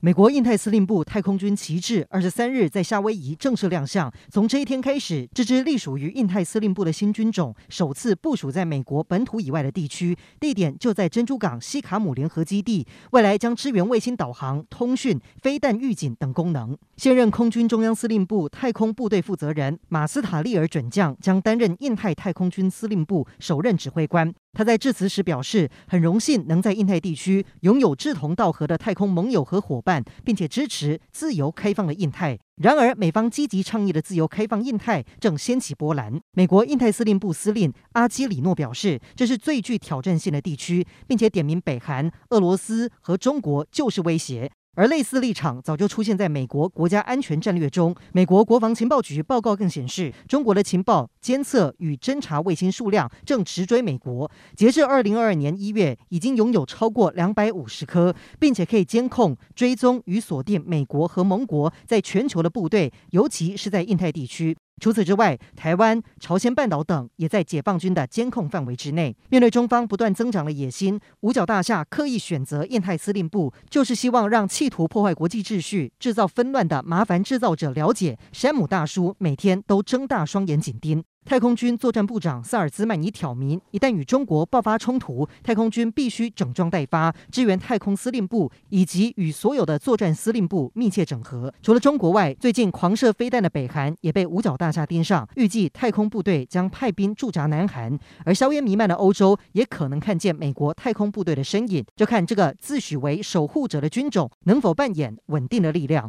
美国印太司令部太空军旗帜二十三日在夏威夷正式亮相。从这一天开始，这支隶属于印太司令部的新军种首次部署在美国本土以外的地区，地点就在珍珠港西卡姆联合基地。未来将支援卫星导航、通讯、飞弹预警等功能。现任空军中央司令部太空部队负责人马斯塔利尔准将将担任印太太空军司令部首任指挥官。他在致辞时表示，很荣幸能在印太地区拥有志同道合的太空盟友和伙办，并且支持自由开放的印太。然而，美方积极倡议的自由开放印太正掀起波澜。美国印太司令部司令阿基里诺表示，这是最具挑战性的地区，并且点名北韩、俄罗斯和中国就是威胁。而类似立场早就出现在美国国家安全战略中。美国国防情报局报告更显示，中国的情报监测与侦察卫星数量正直追美国。截至二零二二年一月，已经拥有超过两百五十颗，并且可以监控、追踪与锁定美国和盟国在全球的部队，尤其是在印太地区。除此之外，台湾、朝鲜半岛等也在解放军的监控范围之内。面对中方不断增长的野心，五角大厦刻意选择印太司令部，就是希望让企图破坏国际秩序、制造纷乱的麻烦制造者了解，山姆大叔每天都睁大双眼紧盯。太空军作战部长萨尔兹曼尼挑明，一旦与中国爆发冲突，太空军必须整装待发，支援太空司令部以及与所有的作战司令部密切整合。除了中国外，最近狂射飞弹的北韩也被五角大厦盯上，预计太空部队将派兵驻扎南韩，而硝烟弥漫的欧洲也可能看见美国太空部队的身影。就看这个自诩为守护者的军种能否扮演稳定的力量。